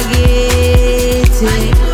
ngoba bakithi bangivulela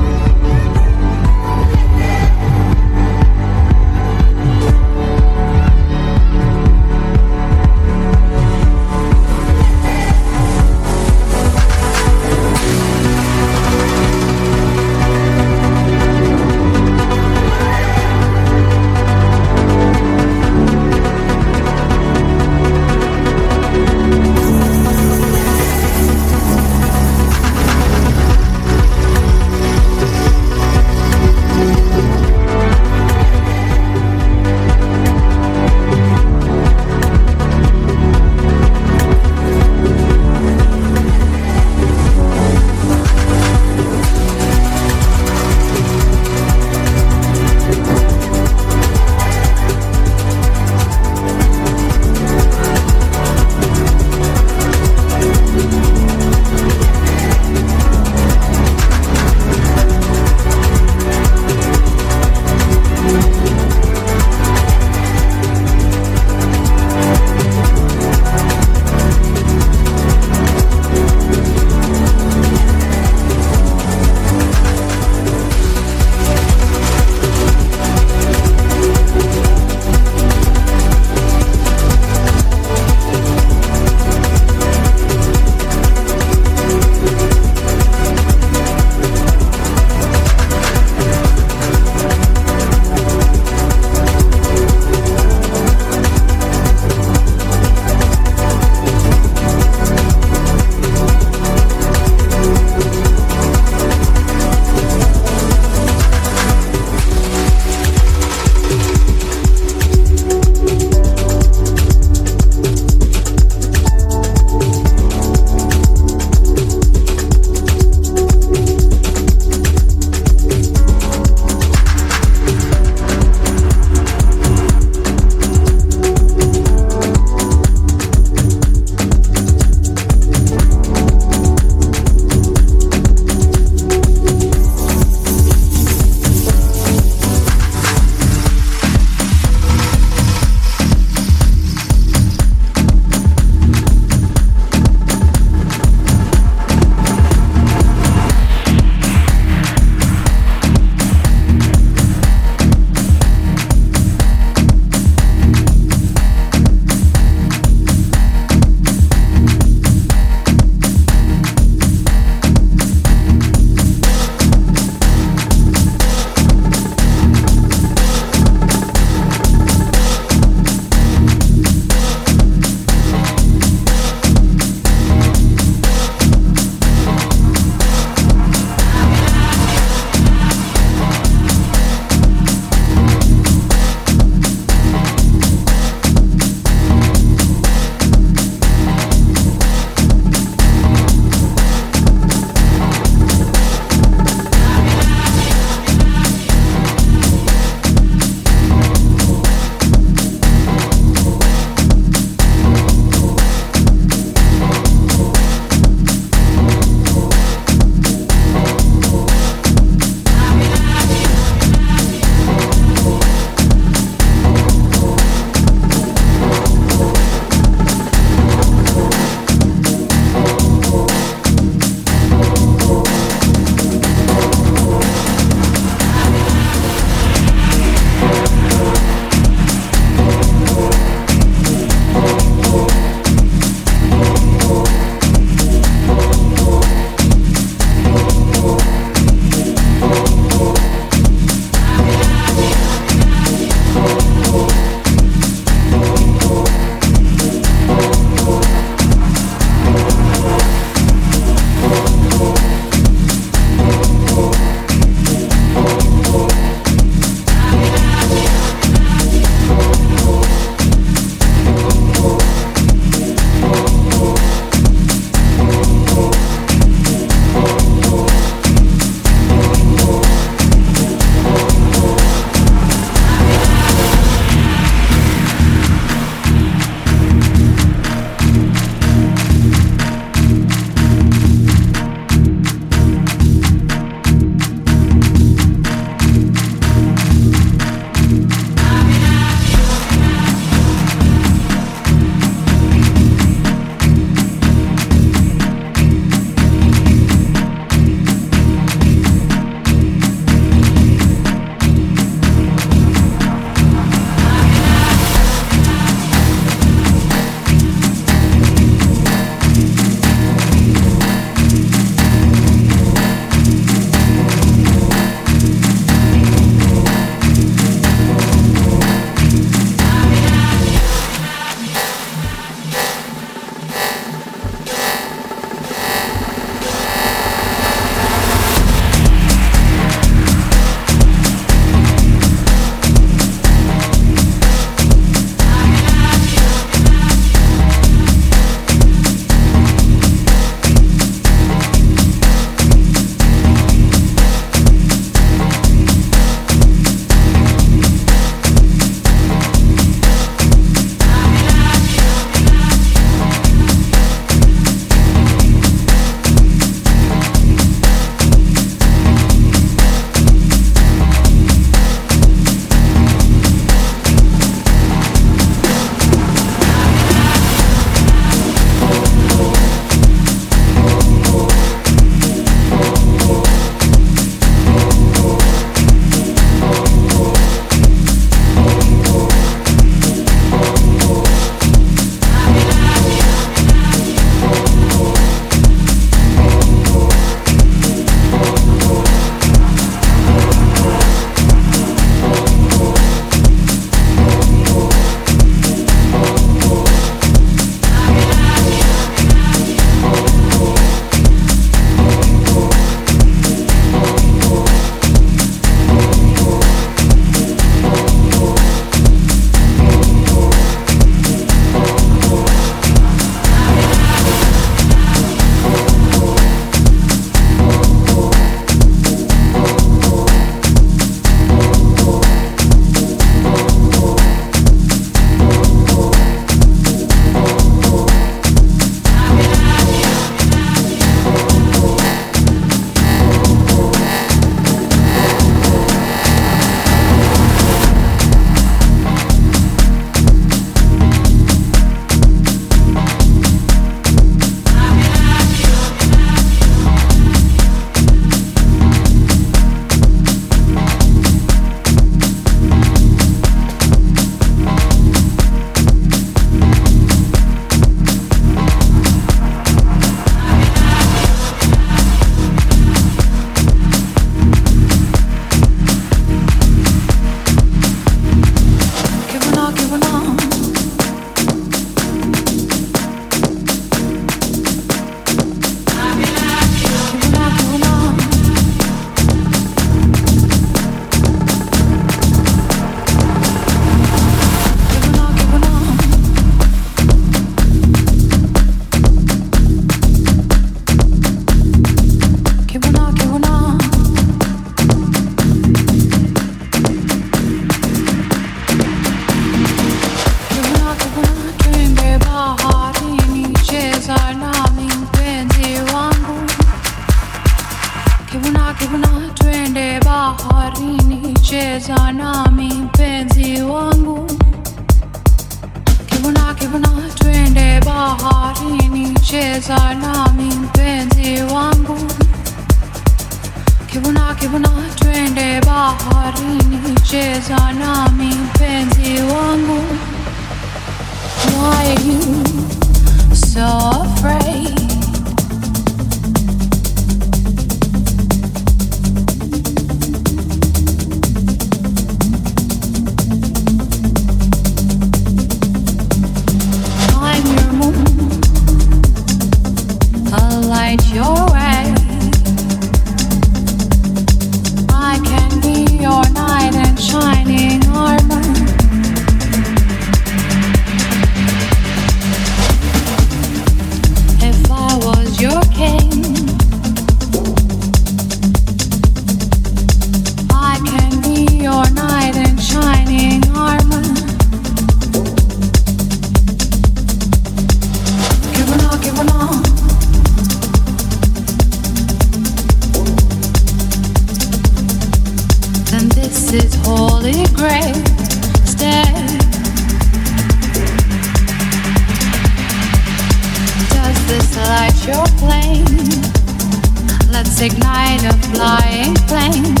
of flying planes.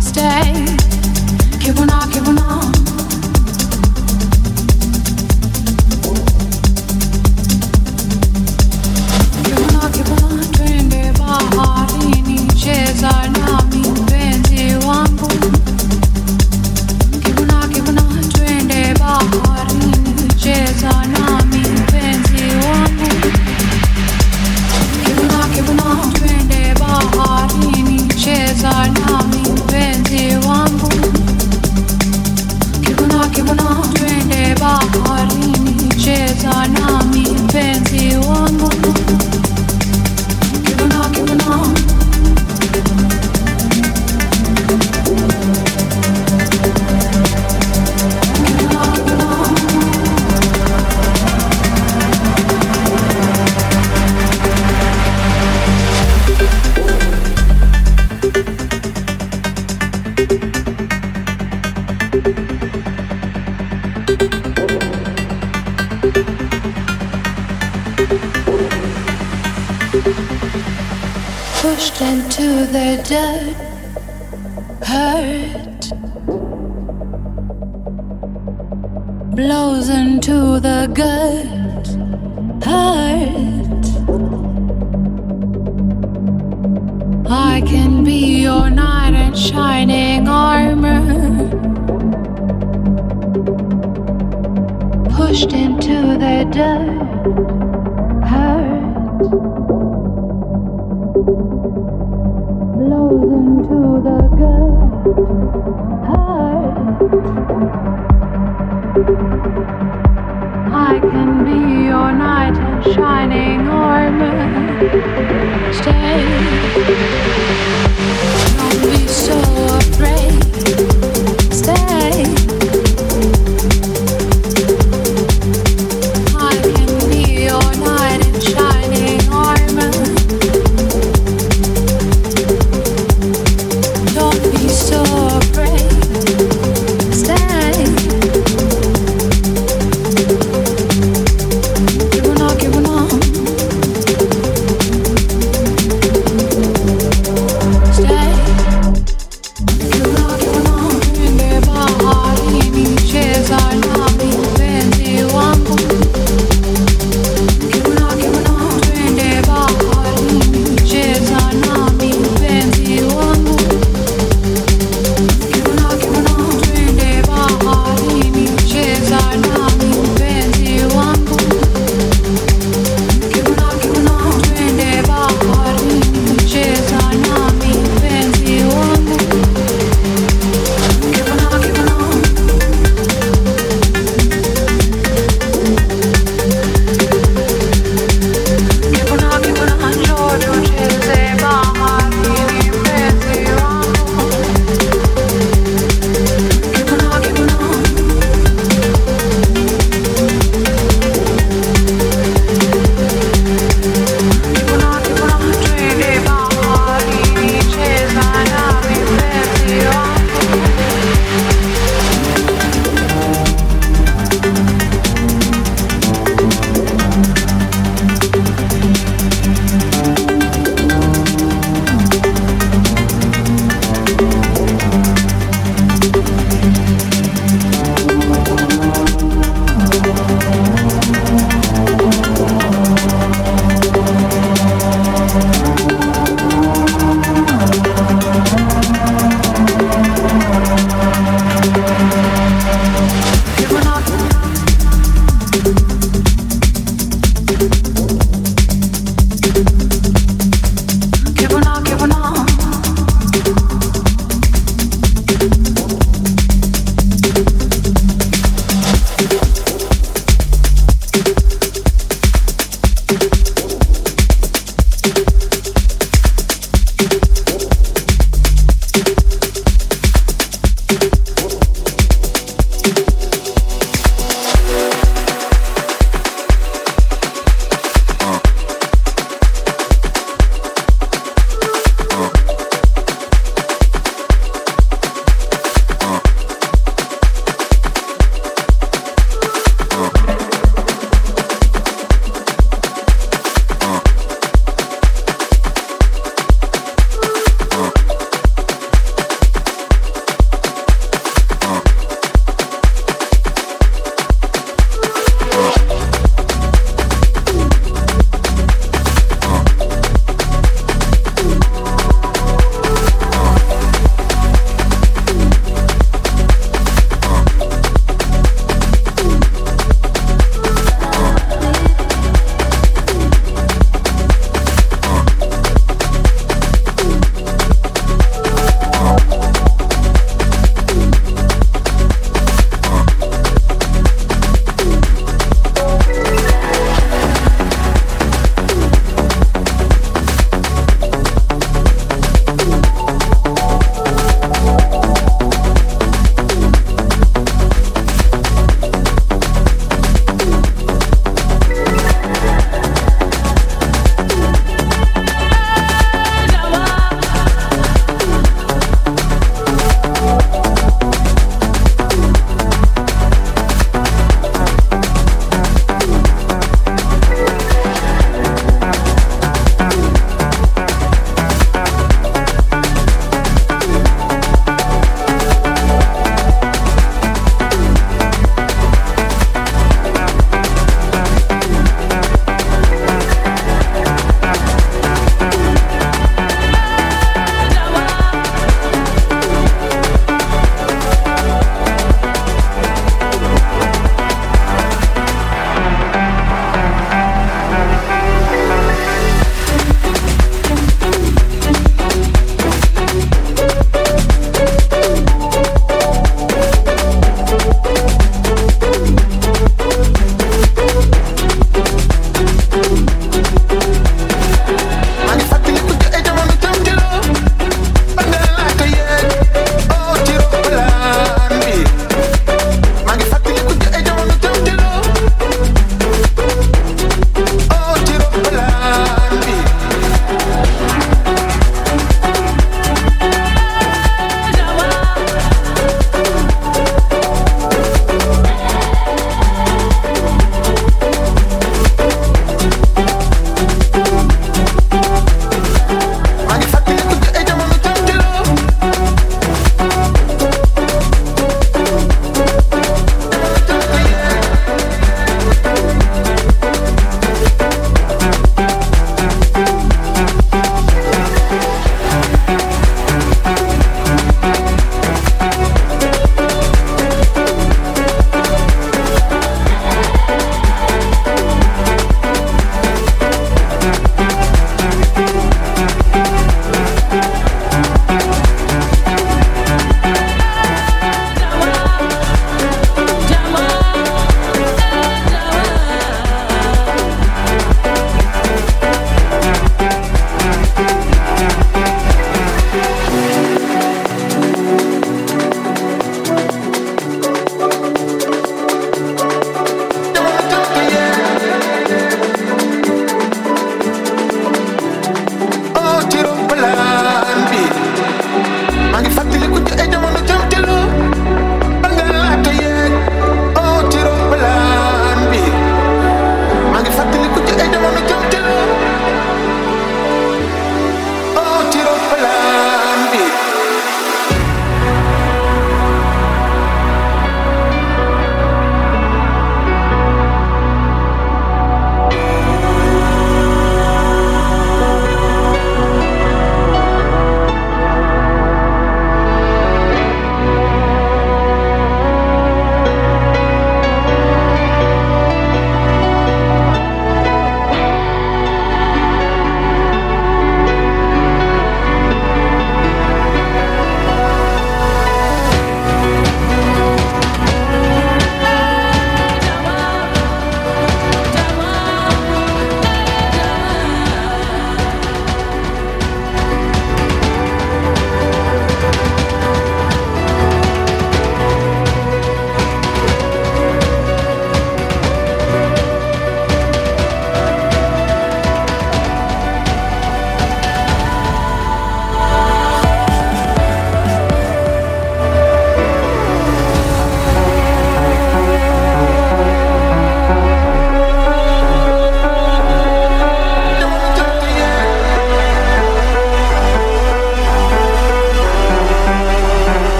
Stay, keep on, keep on. gone. hurt blows into the gut.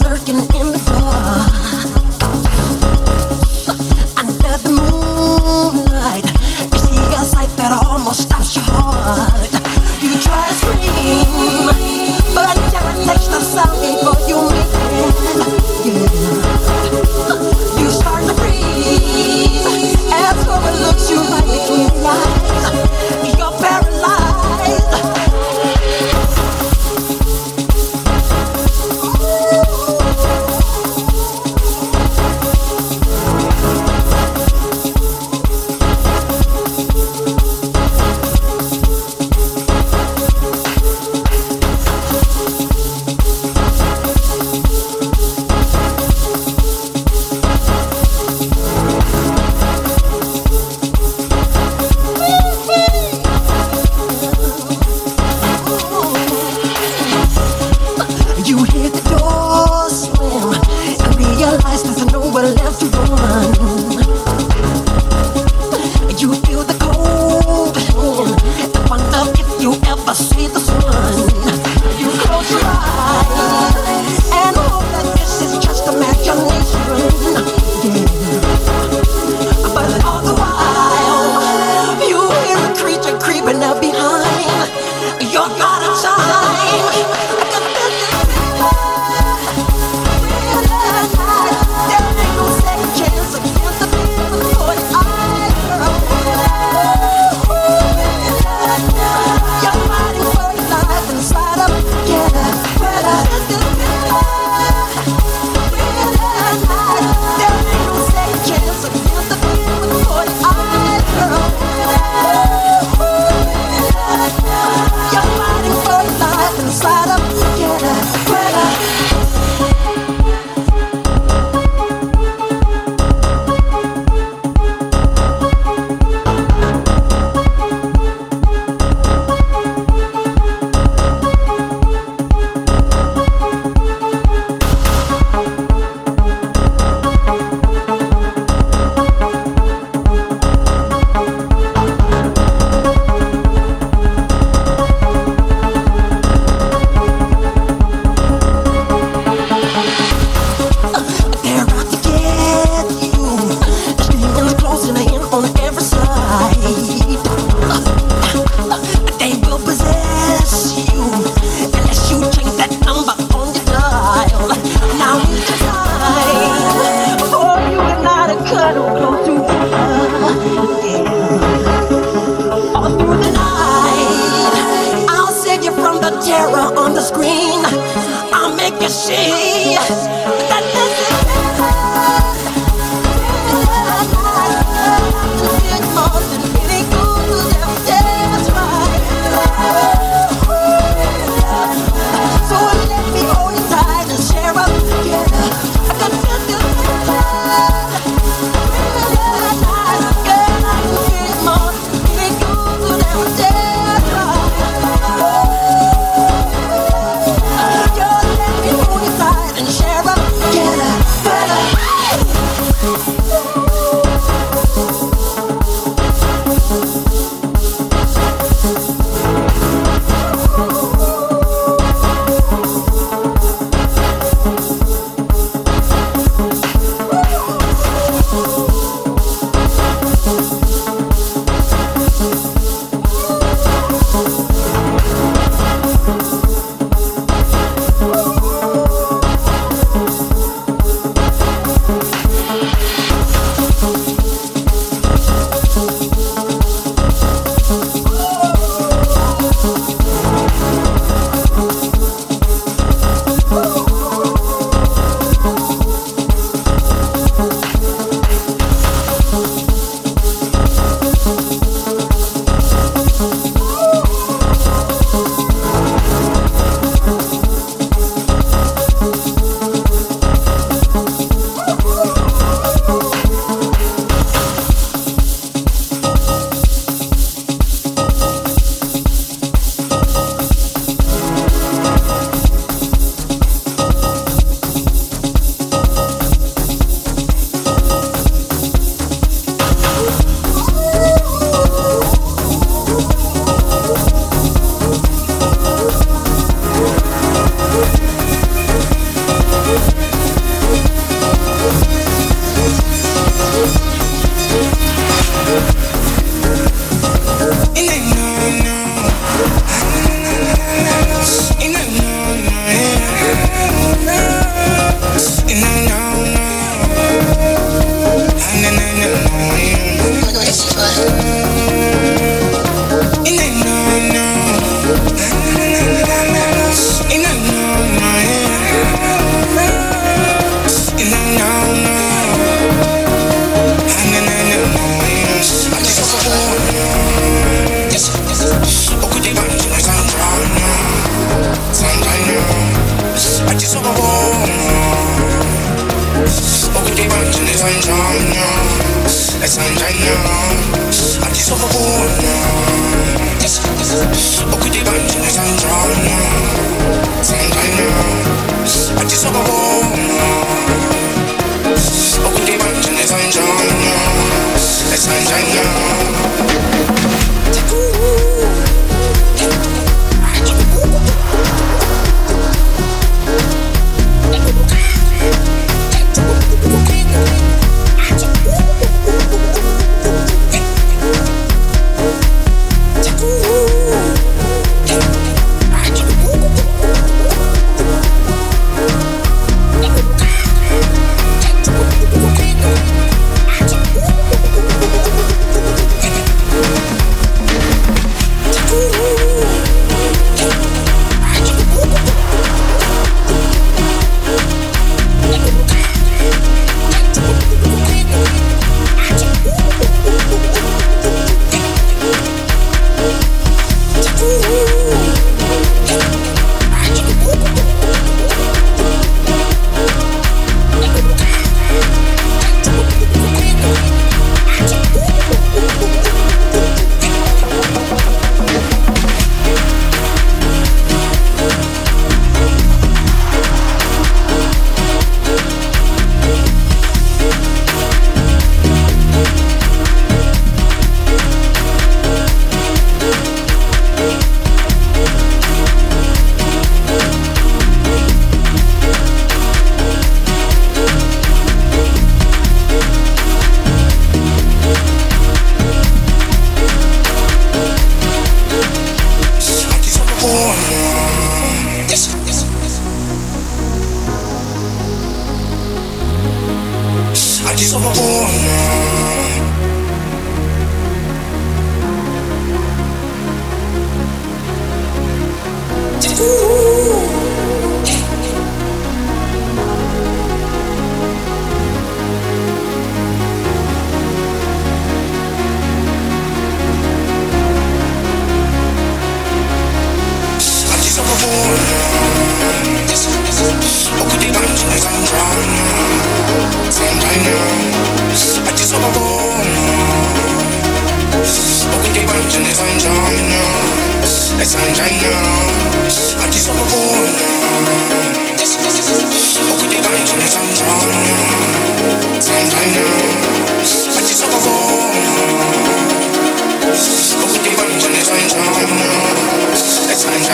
lurking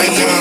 Every time.